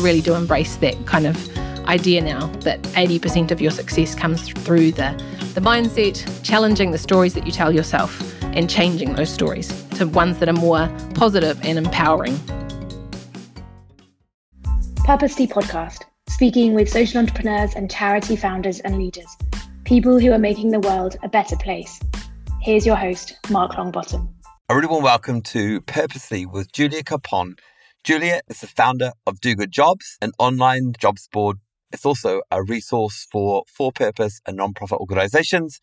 really do embrace that kind of idea now that 80% of your success comes through the, the mindset, challenging the stories that you tell yourself, and changing those stories to ones that are more positive and empowering. Purposely Podcast, speaking with social entrepreneurs and charity founders and leaders, people who are making the world a better place. Here's your host, Mark Longbottom. A really warm welcome to Purposely with Julia Capon. Julia is the founder of Do Good Jobs, an online jobs board. It's also a resource for for purpose and non-profit organizations.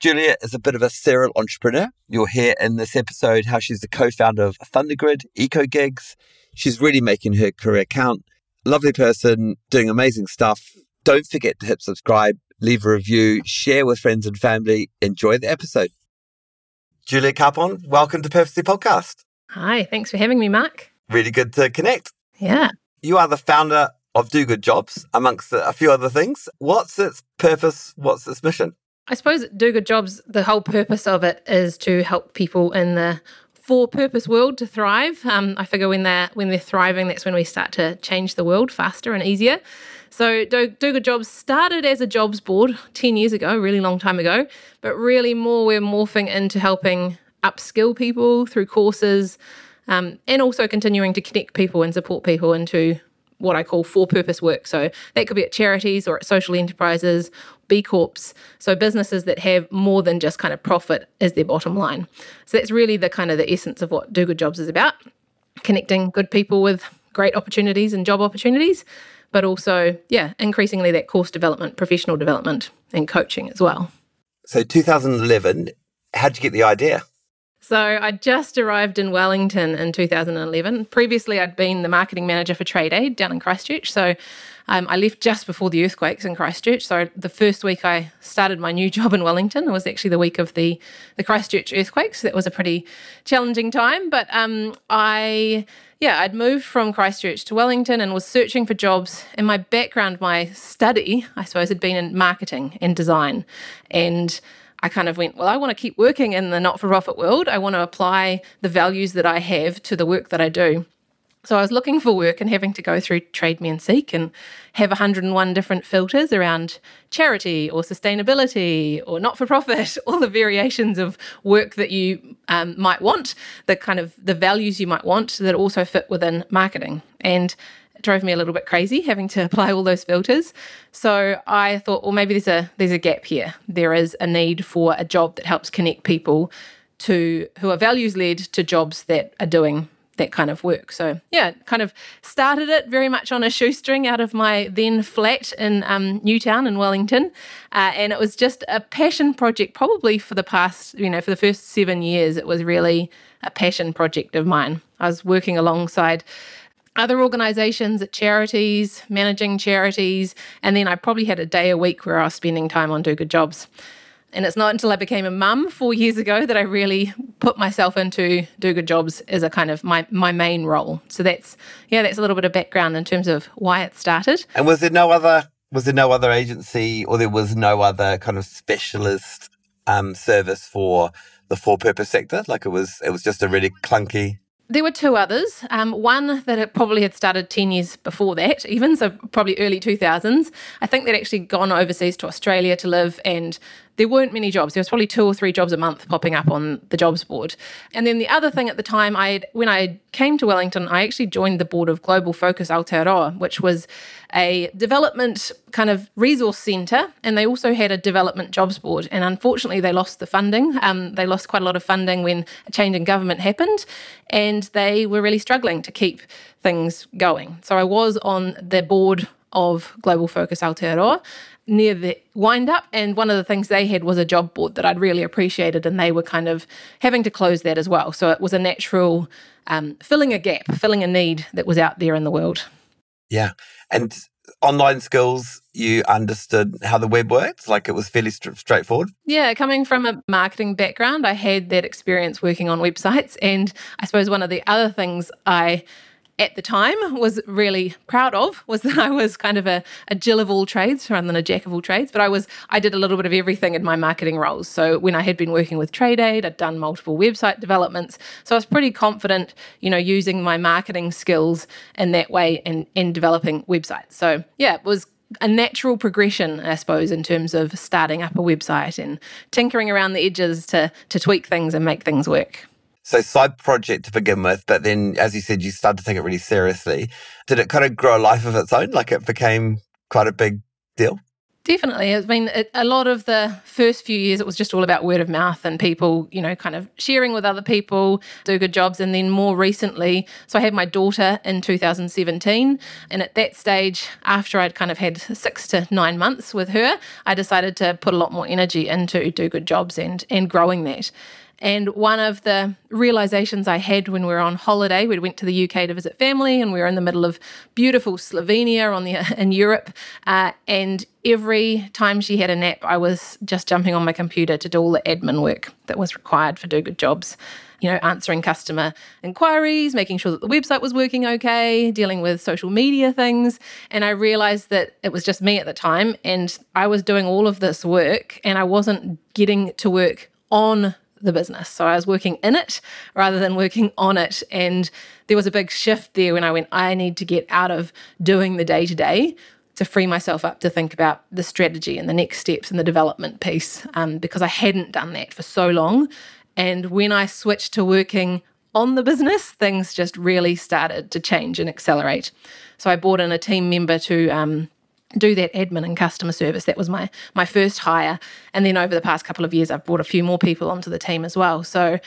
Julia is a bit of a serial entrepreneur. You'll hear in this episode how she's the co-founder of Thundergrid, EcoGeeks. She's really making her career count. Lovely person, doing amazing stuff. Don't forget to hit subscribe, leave a review, share with friends and family. Enjoy the episode. Julia Capon, welcome to Purposely Podcast. Hi, thanks for having me, Mark. Really good to connect. Yeah. You are the founder of Do Good Jobs, amongst a few other things. What's its purpose? What's its mission? I suppose Do Good Jobs, the whole purpose of it is to help people in the for purpose world to thrive. Um, I figure when they're when they're thriving, that's when we start to change the world faster and easier. So Do, Do Good Jobs started as a jobs board 10 years ago, really long time ago, but really more we're morphing into helping upskill people through courses um, and also continuing to connect people and support people into what I call for purpose work. So that could be at charities or at social enterprises, B Corps, so businesses that have more than just kind of profit as their bottom line. So that's really the kind of the essence of what Do Good Jobs is about connecting good people with great opportunities and job opportunities but also, yeah, increasingly that course development, professional development, and coaching as well. So, 2011, how'd you get the idea? So, I just arrived in Wellington in 2011. Previously, I'd been the marketing manager for Trade Aid down in Christchurch. So, um, I left just before the earthquakes in Christchurch. So, the first week I started my new job in Wellington was actually the week of the, the Christchurch earthquakes. So that was a pretty challenging time. But um, I yeah, I'd moved from Christchurch to Wellington and was searching for jobs. And my background, my study, I suppose, had been in marketing and design. And I kind of went, well, I want to keep working in the not for profit world. I want to apply the values that I have to the work that I do. So I was looking for work and having to go through Trade Me and Seek and have 101 different filters around charity or sustainability or not for profit, all the variations of work that you um, might want, the kind of the values you might want that also fit within marketing. And drove me a little bit crazy having to apply all those filters. So I thought, well, maybe there's a there's a gap here. There is a need for a job that helps connect people to who are values led to jobs that are doing that kind of work. So yeah, kind of started it very much on a shoestring out of my then flat in um, Newtown in Wellington, uh, and it was just a passion project. Probably for the past, you know, for the first seven years, it was really a passion project of mine. I was working alongside other organizations at charities, managing charities, and then I probably had a day a week where I was spending time on Do Good Jobs. And it's not until I became a mum four years ago that I really put myself into do good jobs as a kind of my, my main role. So that's yeah, that's a little bit of background in terms of why it started. And was there no other was there no other agency or there was no other kind of specialist um, service for the for purpose sector? Like it was it was just a really clunky there were two others. Um, one that had probably had started 10 years before that, even, so probably early 2000s. I think they'd actually gone overseas to Australia to live and there weren't many jobs. There was probably two or three jobs a month popping up on the jobs board. And then the other thing at the time, I when I came to Wellington, I actually joined the board of Global Focus Aotearoa, which was a development kind of resource centre, and they also had a development jobs board. And unfortunately, they lost the funding. Um, they lost quite a lot of funding when a change in government happened, and they were really struggling to keep things going. So I was on the board of Global Focus Aotearoa near the wind up. And one of the things they had was a job board that I'd really appreciated, and they were kind of having to close that as well. So it was a natural um, filling a gap, filling a need that was out there in the world. Yeah. And online skills, you understood how the web worked? Like it was fairly st- straightforward? Yeah, coming from a marketing background, I had that experience working on websites. And I suppose one of the other things I at the time was really proud of was that I was kind of a, a Jill of all trades rather than a jack of all trades. But I was I did a little bit of everything in my marketing roles. So when I had been working with Trade Aid, I'd done multiple website developments. So I was pretty confident, you know, using my marketing skills in that way and, in developing websites. So yeah, it was a natural progression, I suppose, in terms of starting up a website and tinkering around the edges to to tweak things and make things work. So side project to begin with, but then as you said, you started to take it really seriously. Did it kind of grow a life of its own? Like it became quite a big deal? Definitely. I mean, it, a lot of the first few years, it was just all about word of mouth and people, you know, kind of sharing with other people, do good jobs. And then more recently, so I had my daughter in 2017. And at that stage, after I'd kind of had six to nine months with her, I decided to put a lot more energy into do good jobs and, and growing that. And one of the realizations I had when we were on holiday, we went to the UK to visit family, and we were in the middle of beautiful Slovenia on the in Europe. Uh, and every time she had a nap, I was just jumping on my computer to do all the admin work that was required for do good jobs. You know, answering customer inquiries, making sure that the website was working okay, dealing with social media things. And I realized that it was just me at the time, and I was doing all of this work, and I wasn't getting to work on the business. So I was working in it rather than working on it. And there was a big shift there when I went, I need to get out of doing the day to day to free myself up to think about the strategy and the next steps and the development piece um, because I hadn't done that for so long. And when I switched to working on the business, things just really started to change and accelerate. So I brought in a team member to um, do that admin and customer service. That was my my first hire, and then over the past couple of years, I've brought a few more people onto the team as well. So,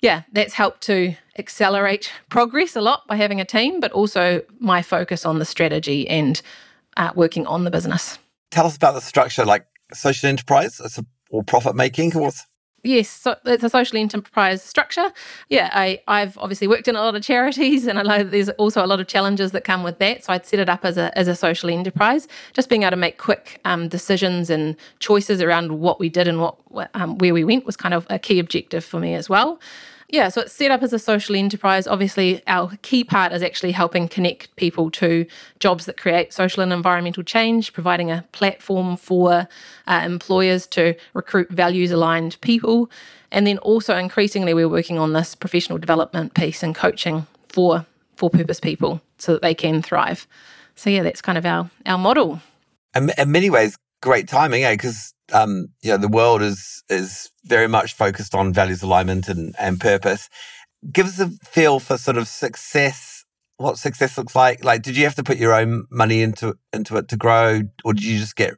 yeah, that's helped to accelerate progress a lot by having a team, but also my focus on the strategy and uh, working on the business. Tell us about the structure, like social enterprise or profit making. What's Yes, so it's a social enterprise structure. Yeah, I, I've obviously worked in a lot of charities and I know there's also a lot of challenges that come with that. So I'd set it up as a, as a social enterprise, just being able to make quick um, decisions and choices around what we did and what um, where we went was kind of a key objective for me as well. Yeah, so it's set up as a social enterprise. Obviously, our key part is actually helping connect people to jobs that create social and environmental change, providing a platform for uh, employers to recruit values aligned people. And then also increasingly, we're working on this professional development piece and coaching for for purpose people so that they can thrive. So yeah, that's kind of our our model. In, in many ways, great timing, eh? Because um, you know the world is is very much focused on values alignment and and purpose. Give us a feel for sort of success. What success looks like? Like, did you have to put your own money into into it to grow, or did you just get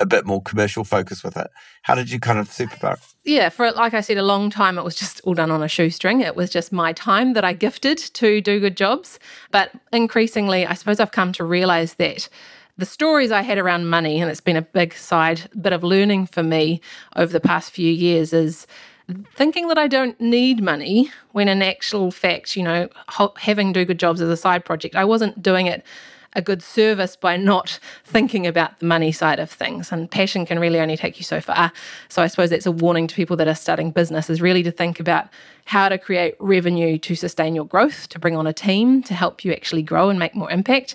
a bit more commercial focus with it? How did you kind of superpower? Yeah, for like I said, a long time it was just all done on a shoestring. It was just my time that I gifted to do good jobs. But increasingly, I suppose I've come to realize that the stories I had around money, and it's been a big side bit of learning for me over the past few years, is thinking that I don't need money when in actual fact, you know, having do good jobs as a side project, I wasn't doing it a good service by not thinking about the money side of things. And passion can really only take you so far. So I suppose that's a warning to people that are starting business is really to think about how to create revenue to sustain your growth, to bring on a team to help you actually grow and make more impact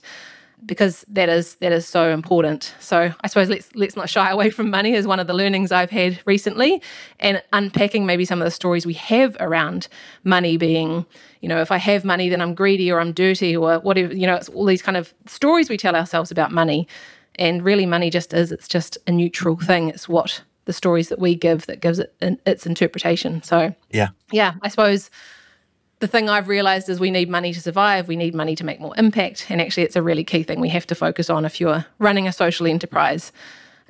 because that is that is so important. So I suppose let's let's not shy away from money is one of the learnings I've had recently, and unpacking maybe some of the stories we have around money being, you know, if I have money then I'm greedy or I'm dirty or whatever. You know, it's all these kind of stories we tell ourselves about money, and really money just is. It's just a neutral thing. It's what the stories that we give that gives it its interpretation. So yeah, yeah, I suppose the thing I've realized is we need money to survive, we need money to make more impact. And actually, it's a really key thing we have to focus on if you're running a social enterprise.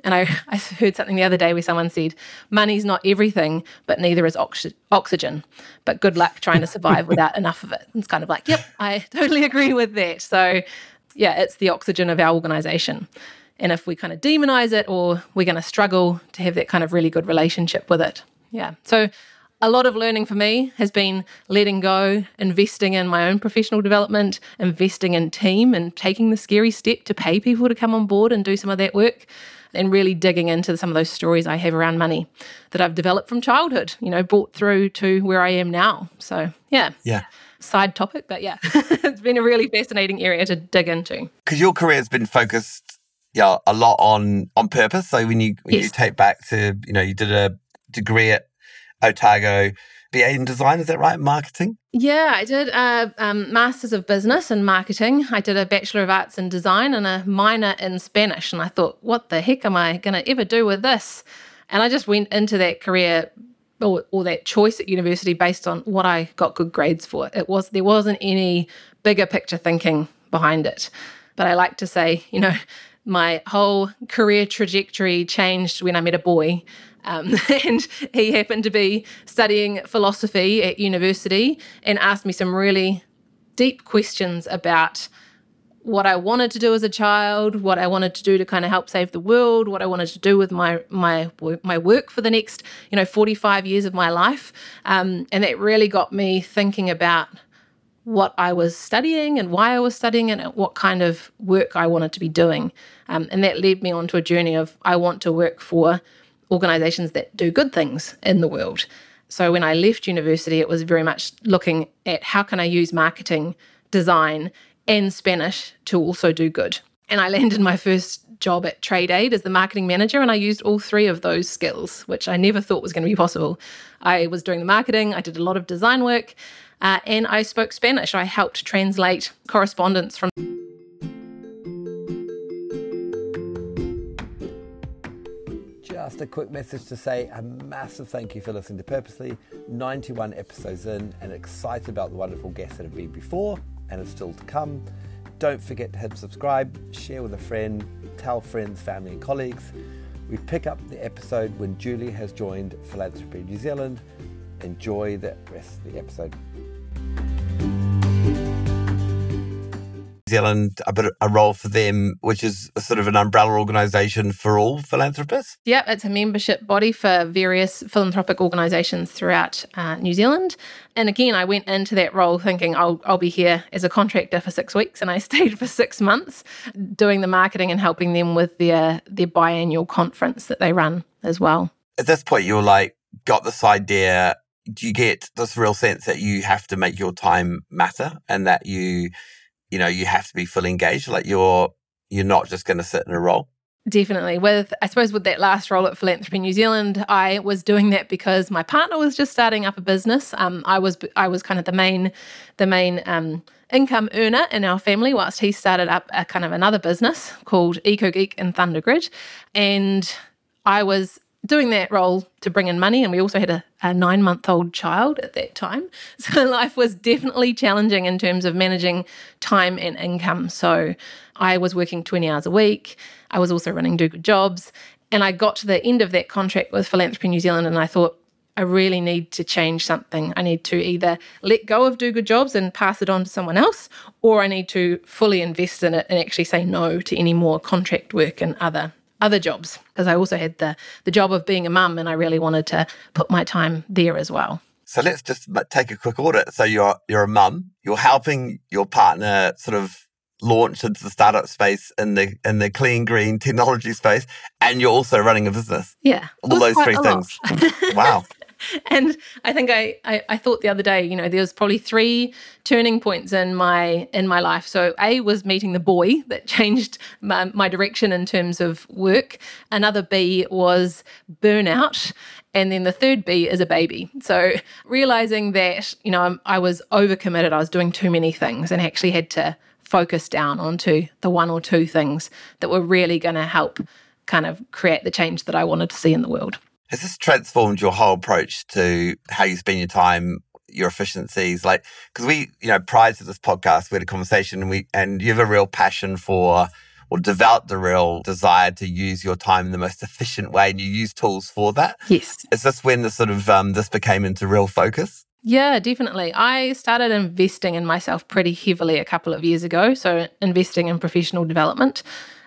And I, I heard something the other day where someone said, money's not everything, but neither is oxy- oxygen. But good luck trying to survive without enough of it. It's kind of like, yep, I totally agree with that. So, yeah, it's the oxygen of our organization. And if we kind of demonize it or we're going to struggle to have that kind of really good relationship with it. Yeah. So a lot of learning for me has been letting go, investing in my own professional development, investing in team, and taking the scary step to pay people to come on board and do some of that work. And really digging into some of those stories I have around money that I've developed from childhood, you know, brought through to where I am now. So, yeah. Yeah. side topic, but yeah, it's been a really fascinating area to dig into. Because your career has been focused, yeah, a lot on on purpose. So when you when yes. you take back to, you know, you did a degree at Otago, BA in design, is that right? Marketing? Yeah, I did a um, Masters of Business and Marketing. I did a Bachelor of Arts in Design and a minor in Spanish. And I thought, what the heck am I going to ever do with this? And I just went into that career or, or that choice at university based on what I got good grades for. It was there wasn't any bigger picture thinking behind it. But I like to say, you know, my whole career trajectory changed when I met a boy. Um, and he happened to be studying philosophy at university and asked me some really deep questions about what I wanted to do as a child, what I wanted to do to kind of help save the world, what I wanted to do with my my my work for the next you know 45 years of my life, um, and that really got me thinking about what I was studying and why I was studying and what kind of work I wanted to be doing, um, and that led me onto a journey of I want to work for organisations that do good things in the world. So when I left university, it was very much looking at how can I use marketing, design, and Spanish to also do good. And I landed my first job at Trade Aid as the marketing manager, and I used all three of those skills, which I never thought was going to be possible. I was doing the marketing, I did a lot of design work, uh, and I spoke Spanish. I helped translate correspondence from. Just a quick message to say a massive thank you for listening to Purposely. 91 episodes in, and excited about the wonderful guests that have been before and are still to come. Don't forget to hit subscribe, share with a friend, tell friends, family, and colleagues. We pick up the episode when Julie has joined Philanthropy New Zealand. Enjoy the rest of the episode. Zealand a bit a role for them, which is a sort of an umbrella organisation for all philanthropists. Yeah, it's a membership body for various philanthropic organisations throughout uh, New Zealand. And again, I went into that role thinking I'll I'll be here as a contractor for six weeks, and I stayed for six months doing the marketing and helping them with their their biannual conference that they run as well. At this point, you're like got this idea do you get this real sense that you have to make your time matter and that you you know, you have to be fully engaged. Like you're you're not just going to sit in a role. Definitely. With I suppose with that last role at Philanthropy New Zealand, I was doing that because my partner was just starting up a business. Um, I was I was kind of the main the main um, income earner in our family, whilst he started up a kind of another business called Eco Geek and Thundergrid, and I was doing that role to bring in money. And we also had a, a nine month old child at that time. So life was definitely challenging in terms of managing time and income. So I was working 20 hours a week. I was also running Do Good Jobs. And I got to the end of that contract with Philanthropy New Zealand and I thought, I really need to change something. I need to either let go of Do Good Jobs and pass it on to someone else, or I need to fully invest in it and actually say no to any more contract work and other other jobs because I also had the the job of being a mum and I really wanted to put my time there as well. So let's just take a quick audit. So you're you're a mum, you're helping your partner sort of launch into the startup space in the in the clean green technology space and you're also running a business. Yeah. All those three things. wow. and I think I, I, I thought the other day, you know, there was probably three turning points in my in my life. So A was meeting the boy that changed my, my direction in terms of work. Another B was burnout, and then the third B is a baby. So realizing that you know I was overcommitted, I was doing too many things, and actually had to focus down onto the one or two things that were really going to help kind of create the change that I wanted to see in the world. Has this transformed your whole approach to how you spend your time, your efficiencies? Like, because we, you know, prior to this podcast, we had a conversation and we, and you have a real passion for, or developed a real desire to use your time in the most efficient way, and you use tools for that. Yes. Is this when the sort of um, this became into real focus? Yeah, definitely. I started investing in myself pretty heavily a couple of years ago. So, investing in professional development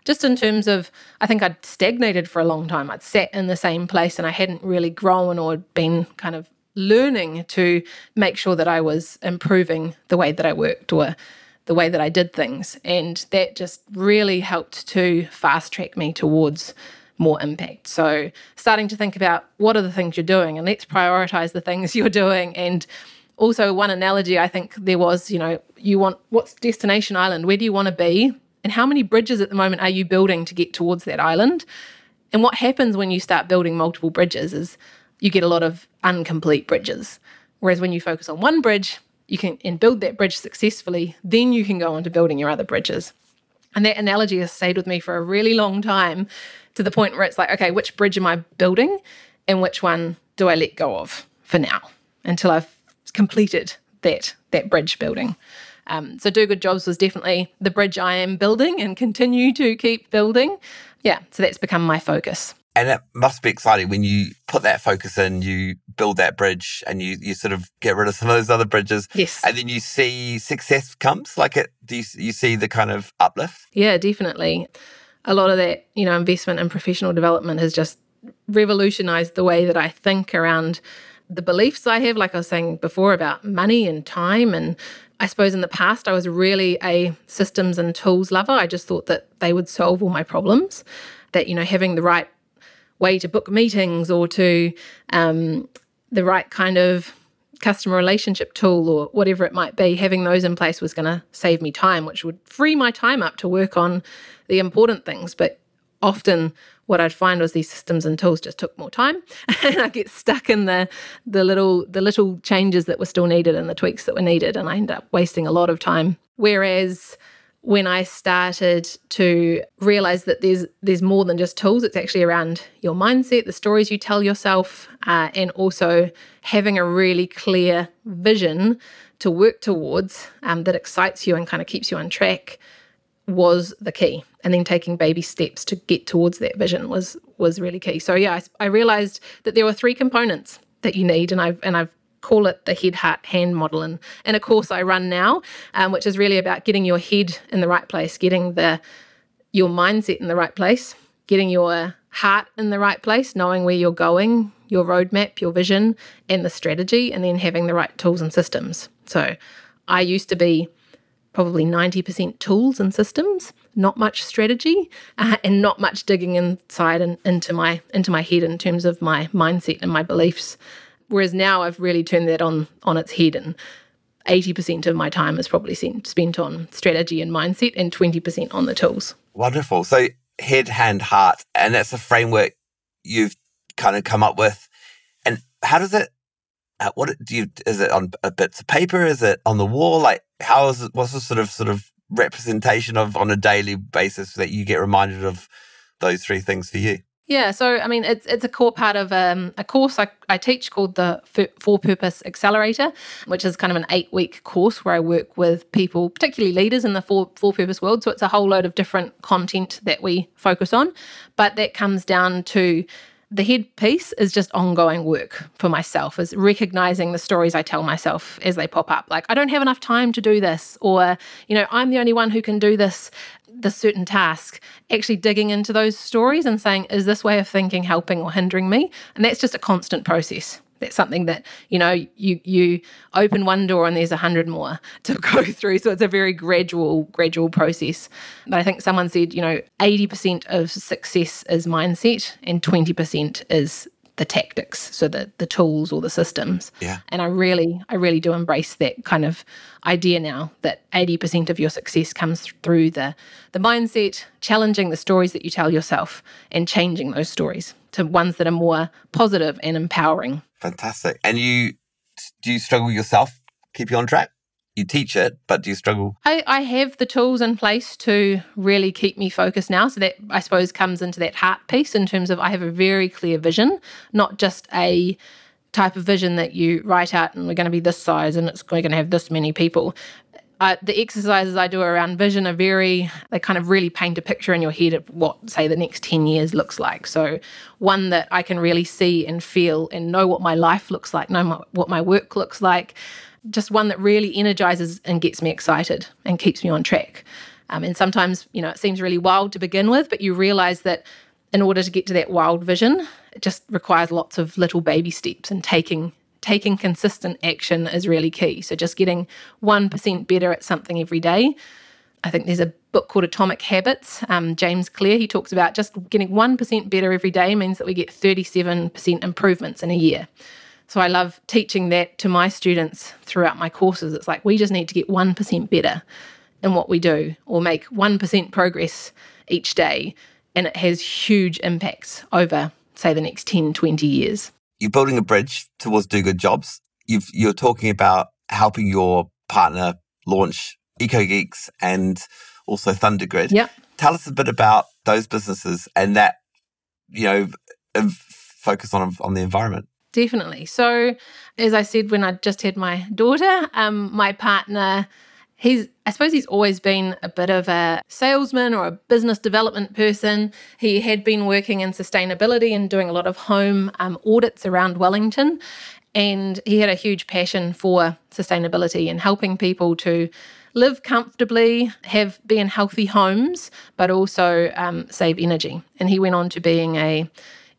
just in terms of, I think I'd stagnated for a long time. I'd sat in the same place and I hadn't really grown or been kind of learning to make sure that I was improving the way that I worked or the way that I did things. And that just really helped to fast track me towards more impact. So, starting to think about what are the things you're doing and let's prioritize the things you're doing and also one analogy I think there was, you know, you want what's destination island? Where do you want to be? And how many bridges at the moment are you building to get towards that island? And what happens when you start building multiple bridges is you get a lot of incomplete bridges. Whereas when you focus on one bridge, you can and build that bridge successfully, then you can go on to building your other bridges. And that analogy has stayed with me for a really long time to the point where it's like, okay, which bridge am I building and which one do I let go of for now until I've completed that that bridge building. Um, so do good jobs was definitely the bridge I am building and continue to keep building. Yeah, so that's become my focus. And it must be exciting when you put that focus in, you build that bridge and you, you sort of get rid of some of those other bridges. Yes. And then you see success comes. Like it, do you, you see the kind of uplift? Yeah, definitely. A lot of that, you know, investment and professional development has just revolutionized the way that I think around the beliefs I have, like I was saying before about money and time. And I suppose in the past, I was really a systems and tools lover. I just thought that they would solve all my problems, that, you know, having the right way to book meetings or to um, the right kind of customer relationship tool or whatever it might be, having those in place was going to save me time, which would free my time up to work on the important things. But often what I'd find was these systems and tools just took more time and I get stuck in the the little the little changes that were still needed and the tweaks that were needed and I end up wasting a lot of time. Whereas when I started to realize that there's there's more than just tools. It's actually around your mindset, the stories you tell yourself, uh, and also having a really clear vision to work towards um, that excites you and kind of keeps you on track was the key. And then taking baby steps to get towards that vision was was really key. So yeah, I, I realized that there were three components that you need, and I've and I've call it the head, heart, hand model. And, and a course I run now, um, which is really about getting your head in the right place, getting the your mindset in the right place, getting your heart in the right place, knowing where you're going, your roadmap, your vision, and the strategy, and then having the right tools and systems. So I used to be probably 90% tools and systems, not much strategy, uh, and not much digging inside and into my into my head in terms of my mindset and my beliefs. Whereas now I've really turned that on on its head and 80% of my time is probably spent on strategy and mindset and 20% on the tools. Wonderful. So head, hand, heart, and that's a framework you've kind of come up with. And how does it, uh, what do you, is it on a bits of paper? Is it on the wall? Like how is it, what's the sort of, sort of representation of on a daily basis that you get reminded of those three things for you? Yeah, so I mean, it's it's a core part of um, a course I, I teach called the For Purpose Accelerator, which is kind of an eight week course where I work with people, particularly leaders in the for for purpose world. So it's a whole load of different content that we focus on, but that comes down to the head piece is just ongoing work for myself is recognizing the stories i tell myself as they pop up like i don't have enough time to do this or you know i'm the only one who can do this this certain task, actually digging into those stories and saying, is this way of thinking helping or hindering me? And that's just a constant process. That's something that, you know, you you open one door and there's a hundred more to go through. So it's a very gradual, gradual process. But I think someone said, you know, 80% of success is mindset and 20% is the tactics, so the the tools or the systems. Yeah. And I really, I really do embrace that kind of idea now that 80% of your success comes through the the mindset, challenging the stories that you tell yourself and changing those stories to ones that are more positive and empowering. Fantastic. And you do you struggle yourself keep you on track? You teach it, but do you struggle? I, I have the tools in place to really keep me focused now. So that I suppose comes into that heart piece in terms of I have a very clear vision, not just a type of vision that you write out and we're going to be this size and it's going to have this many people. Uh, the exercises I do around vision are very, they kind of really paint a picture in your head of what, say, the next 10 years looks like. So, one that I can really see and feel and know what my life looks like, know my, what my work looks like, just one that really energizes and gets me excited and keeps me on track. Um, and sometimes, you know, it seems really wild to begin with, but you realize that in order to get to that wild vision, it just requires lots of little baby steps and taking taking consistent action is really key. So just getting 1% better at something every day. I think there's a book called Atomic Habits. Um, James Clear, he talks about just getting 1% better every day means that we get 37% improvements in a year. So I love teaching that to my students throughout my courses. It's like we just need to get 1% better in what we do or make 1% progress each day. And it has huge impacts over, say, the next 10, 20 years. You're building a bridge towards Do Good Jobs. You've, you're talking about helping your partner launch EcoGeeks and also Thundergrid. Yep. Tell us a bit about those businesses and that, you know, focus on on the environment. Definitely. So, as I said when I just had my daughter, um, my partner, he's I suppose he's always been a bit of a salesman or a business development person. He had been working in sustainability and doing a lot of home um, audits around Wellington, and he had a huge passion for sustainability and helping people to live comfortably, have be in healthy homes, but also um, save energy. And he went on to being a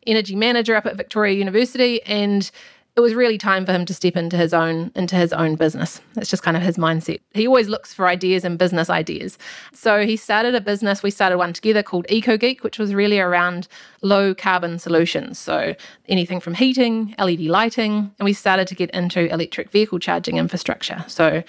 energy manager up at Victoria University and it was really time for him to step into his own into his own business. That's just kind of his mindset. He always looks for ideas and business ideas. So he started a business. We started one together called EcoGeek, which was really around low carbon solutions. So anything from heating, LED lighting, and we started to get into electric vehicle charging infrastructure. So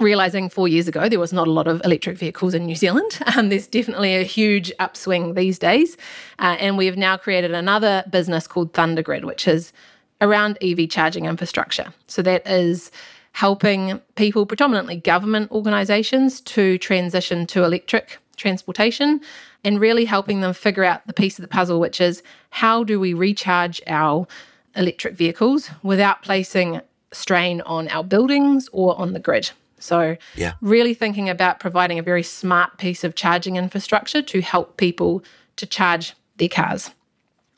realizing four years ago there was not a lot of electric vehicles in New Zealand. Um, there's definitely a huge upswing these days. Uh, and we have now created another business called Thundergrid, which is around EV charging infrastructure. So that is helping people, predominantly government organizations, to transition to electric transportation and really helping them figure out the piece of the puzzle, which is how do we recharge our electric vehicles without placing strain on our buildings or on the grid. So, yeah. really thinking about providing a very smart piece of charging infrastructure to help people to charge their cars.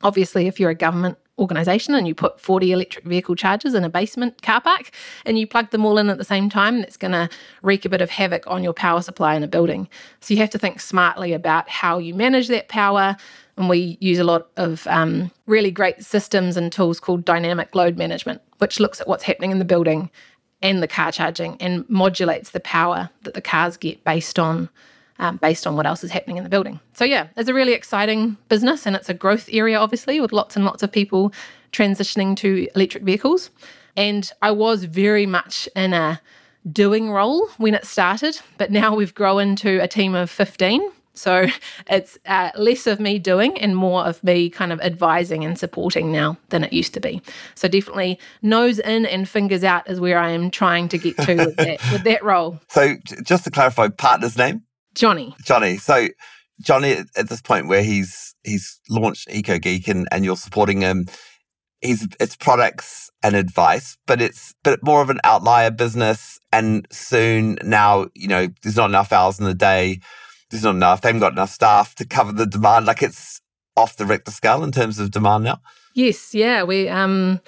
Obviously, if you're a government organisation and you put 40 electric vehicle chargers in a basement car park and you plug them all in at the same time, that's going to wreak a bit of havoc on your power supply in a building. So you have to think smartly about how you manage that power. And we use a lot of um, really great systems and tools called dynamic load management, which looks at what's happening in the building and the car charging and modulates the power that the cars get based on um, based on what else is happening in the building. So yeah, it's a really exciting business and it's a growth area obviously with lots and lots of people transitioning to electric vehicles. And I was very much in a doing role when it started, but now we've grown to a team of 15 so it's uh, less of me doing and more of me kind of advising and supporting now than it used to be. So definitely nose in and fingers out is where I am trying to get to with, that, with that role. So just to clarify, partner's name? Johnny. Johnny. So Johnny, at this point where he's he's launched EcoGeek and, and you're supporting him, he's it's products and advice, but it's but more of an outlier business. And soon now, you know, there's not enough hours in the day there's not enough. They haven't got enough staff to cover the demand. Like it's off the Richter scale in terms of demand now. Yes, yeah, we um,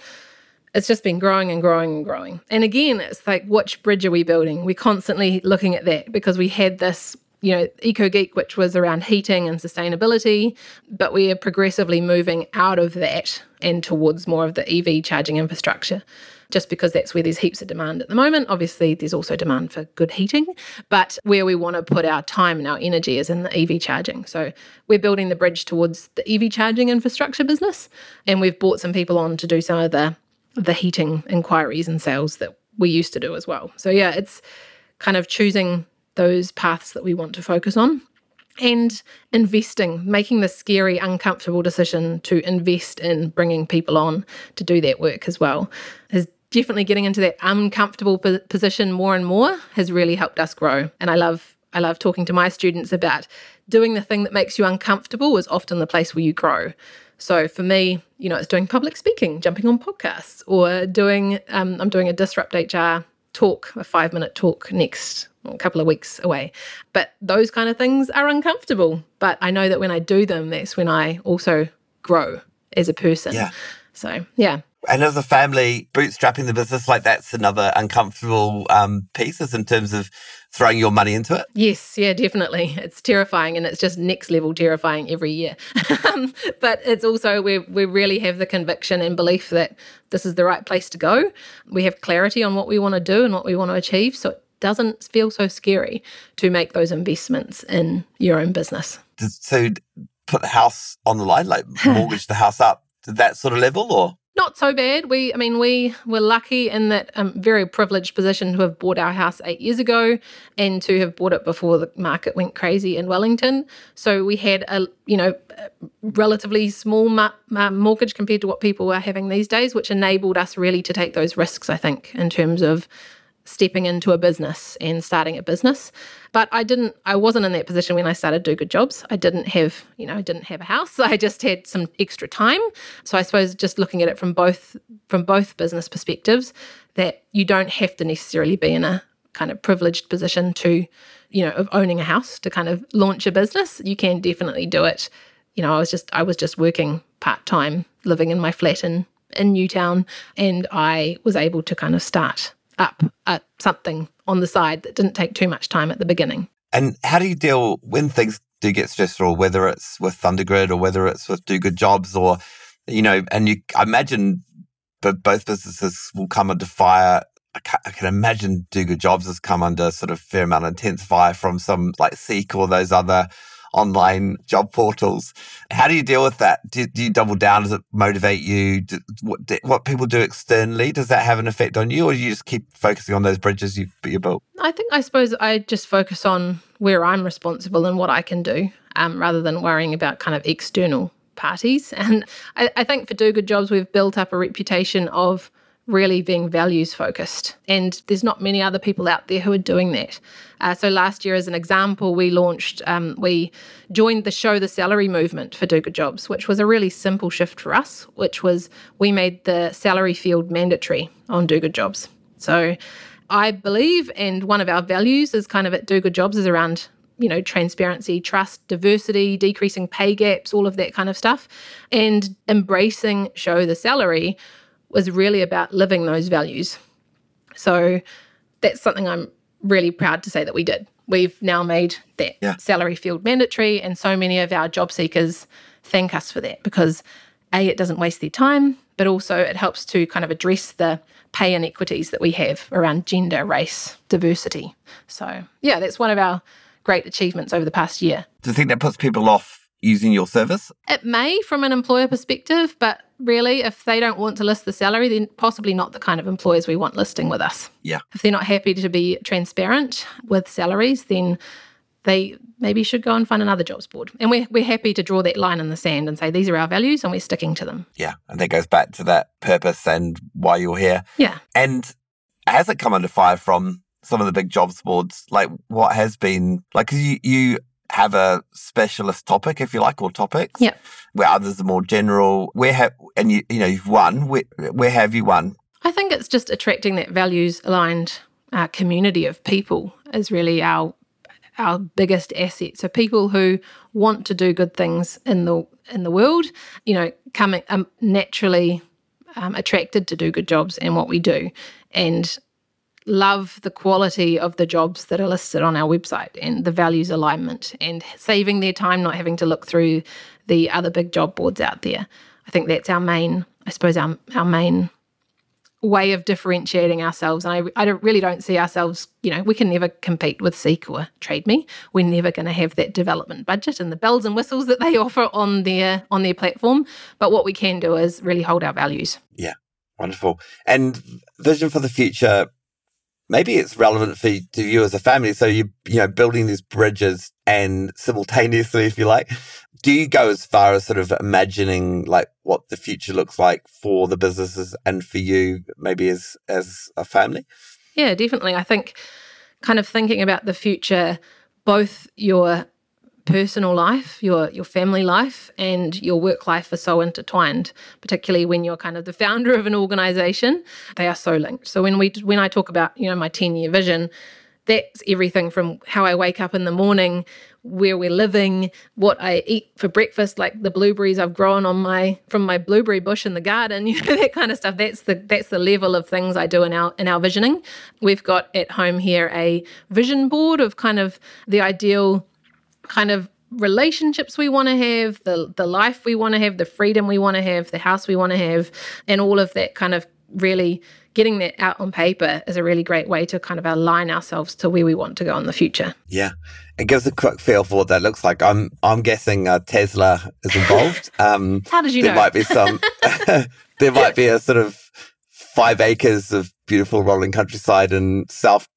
it's just been growing and growing and growing. And again, it's like which bridge are we building? We're constantly looking at that because we had this you know, Eco Geek, which was around heating and sustainability, but we are progressively moving out of that and towards more of the EV charging infrastructure just because that's where there's heaps of demand at the moment. Obviously, there's also demand for good heating, but where we want to put our time and our energy is in the EV charging. So we're building the bridge towards the EV charging infrastructure business, and we've brought some people on to do some of the the heating inquiries and sales that we used to do as well. So yeah, it's kind of choosing those paths that we want to focus on and investing, making the scary, uncomfortable decision to invest in bringing people on to do that work as well is definitely getting into that uncomfortable position more and more has really helped us grow. And I love I love talking to my students about doing the thing that makes you uncomfortable is often the place where you grow. So for me, you know, it's doing public speaking, jumping on podcasts, or doing um, I'm doing a disrupt HR talk, a five minute talk next a couple of weeks away. But those kind of things are uncomfortable. But I know that when I do them, that's when I also grow as a person. Yeah. So yeah, and as a family, bootstrapping the business like that's another uncomfortable um, pieces in terms of throwing your money into it. Yes, yeah, definitely. It's terrifying, and it's just next level terrifying every year. Um, but it's also we we really have the conviction and belief that this is the right place to go. We have clarity on what we want to do and what we want to achieve, so it doesn't feel so scary to make those investments in your own business. So put the house on the line, like mortgage the house up to that sort of level, or not so bad. We, I mean, we were lucky in that um, very privileged position to have bought our house eight years ago and to have bought it before the market went crazy in Wellington. So we had a, you know, relatively small ma- ma- mortgage compared to what people are having these days, which enabled us really to take those risks, I think, in terms of stepping into a business and starting a business. But I didn't I wasn't in that position when I started do good jobs. I didn't have, you know, I didn't have a house. I just had some extra time. So I suppose just looking at it from both from both business perspectives that you don't have to necessarily be in a kind of privileged position to, you know, of owning a house to kind of launch a business. You can definitely do it. You know, I was just I was just working part-time living in my flat in in Newtown and I was able to kind of start up at something on the side that didn't take too much time at the beginning. And how do you deal when things do get stressful, whether it's with Thundergrid or whether it's with Do Good Jobs or, you know, and you, I imagine but both businesses will come under fire. I I can imagine Do Good Jobs has come under sort of fair amount of intense fire from some like Seek or those other online job portals. How do you deal with that? Do, do you double down? Does it motivate you? Do, what, do, what people do externally, does that have an effect on you or do you just keep focusing on those bridges you, you built? I think, I suppose I just focus on where I'm responsible and what I can do um, rather than worrying about kind of external parties. And I, I think for Do Good Jobs, we've built up a reputation of really being values focused. And there's not many other people out there who are doing that. Uh, so last year, as an example, we launched, um, we joined the Show the Salary movement for Do Good Jobs, which was a really simple shift for us, which was we made the salary field mandatory on Do Good Jobs. So I believe, and one of our values is kind of at Do Good Jobs is around you know, transparency, trust, diversity, decreasing pay gaps, all of that kind of stuff. And embracing show the salary was really about living those values. So that's something I'm really proud to say that we did. We've now made that yeah. salary field mandatory, and so many of our job seekers thank us for that because A, it doesn't waste their time, but also it helps to kind of address the pay inequities that we have around gender, race, diversity. So, yeah, that's one of our great achievements over the past year. Do you think that puts people off using your service? It may from an employer perspective, but really, if they don't want to list the salary, then possibly not the kind of employers we want listing with us. Yeah. If they're not happy to be transparent with salaries, then they maybe should go and find another jobs board. And we're, we're happy to draw that line in the sand and say, these are our values and we're sticking to them. Yeah. And that goes back to that purpose and why you're here. Yeah. And has it come under fire from some of the big jobs boards? Like what has been, like, you, you have a specialist topic, if you like, or topics. Yeah. Where others are more general. Where have and you you know you've won. Where, where have you won? I think it's just attracting that values aligned uh, community of people is really our our biggest asset. So people who want to do good things in the in the world, you know, coming um, naturally um, attracted to do good jobs and what we do, and love the quality of the jobs that are listed on our website and the values alignment and saving their time not having to look through the other big job boards out there. I think that's our main, I suppose, our, our main way of differentiating ourselves. And I, I don't, really don't see ourselves, you know, we can never compete with Seek or Trade Me. We're never going to have that development budget and the bells and whistles that they offer on their on their platform. But what we can do is really hold our values. Yeah, wonderful. And vision for the future maybe it's relevant for to you as a family. So you you know building these bridges and simultaneously, if you like, do you go as far as sort of imagining like what the future looks like for the businesses and for you, maybe as as a family? Yeah, definitely. I think kind of thinking about the future, both your personal life, your your family life, and your work life are so intertwined. Particularly when you're kind of the founder of an organization, they are so linked. So when we when I talk about you know my ten year vision, that's everything from how I wake up in the morning, where we're living, what I eat for breakfast, like the blueberries I've grown on my from my blueberry bush in the garden, you know that kind of stuff. That's the that's the level of things I do in our in our visioning. We've got at home here a vision board of kind of the ideal kind of relationships we want to have, the the life we want to have, the freedom we want to have, the house we want to have, and all of that kind of really getting that out on paper is a really great way to kind of align ourselves to where we want to go in the future. Yeah. It gives a quick feel for what that looks like. I'm I'm guessing uh, Tesla is involved. Um, How did you there know? might be some there might be a sort of five acres of beautiful rolling countryside in South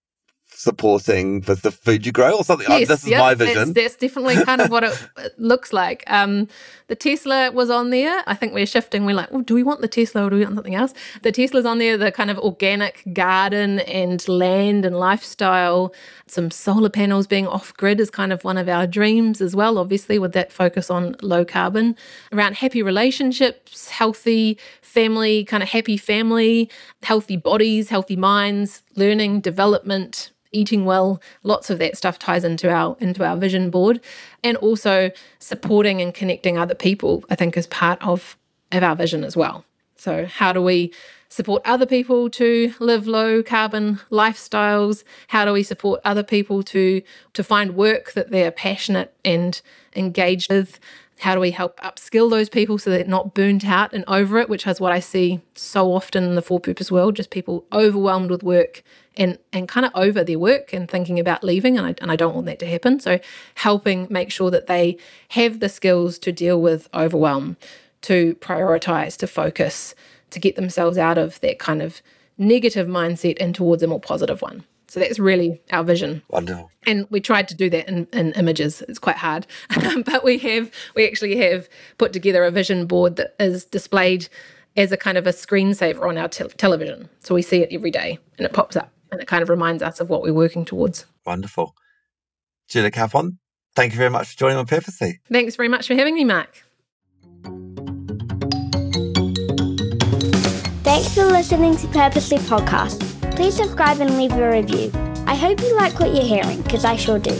supporting the, the food you grow or something. Yes, this is yep, my vision. That's, that's definitely kind of what it, it looks like. Um, the Tesla was on there. I think we're shifting. We're like, oh, do we want the Tesla or do we want something else? The Tesla's on there, the kind of organic garden and land and lifestyle. Some solar panels being off grid is kind of one of our dreams as well, obviously, with that focus on low carbon. Around happy relationships, healthy family, kind of happy family, healthy bodies, healthy minds, learning, development, eating well lots of that stuff ties into our into our vision board. And also supporting and connecting other people i think is part of of our vision as well. So how do we support other people to live low carbon lifestyles? How do we support other people to to find work that they're passionate and engaged with how do we help upskill those people so they're not burnt out and over it, which is what I see so often in the for purpose world, just people overwhelmed with work and and kind of over their work and thinking about leaving and I, and I don't want that to happen. So helping make sure that they have the skills to deal with overwhelm to prioritize to focus to get themselves out of that kind of negative mindset and towards a more positive one so that's really our vision. Wonderful. And we tried to do that in, in images. It's quite hard. but we have we actually have put together a vision board that is displayed as a kind of a screensaver on our te- television. So we see it every day and it pops up and it kind of reminds us of what we're working towards. Wonderful. Julia Capon, thank you very much for joining on Purposely. Thanks very much for having me, Mark. Thanks for listening to Purposely Podcast. Please subscribe and leave a review. I hope you like what you're hearing, because I sure do.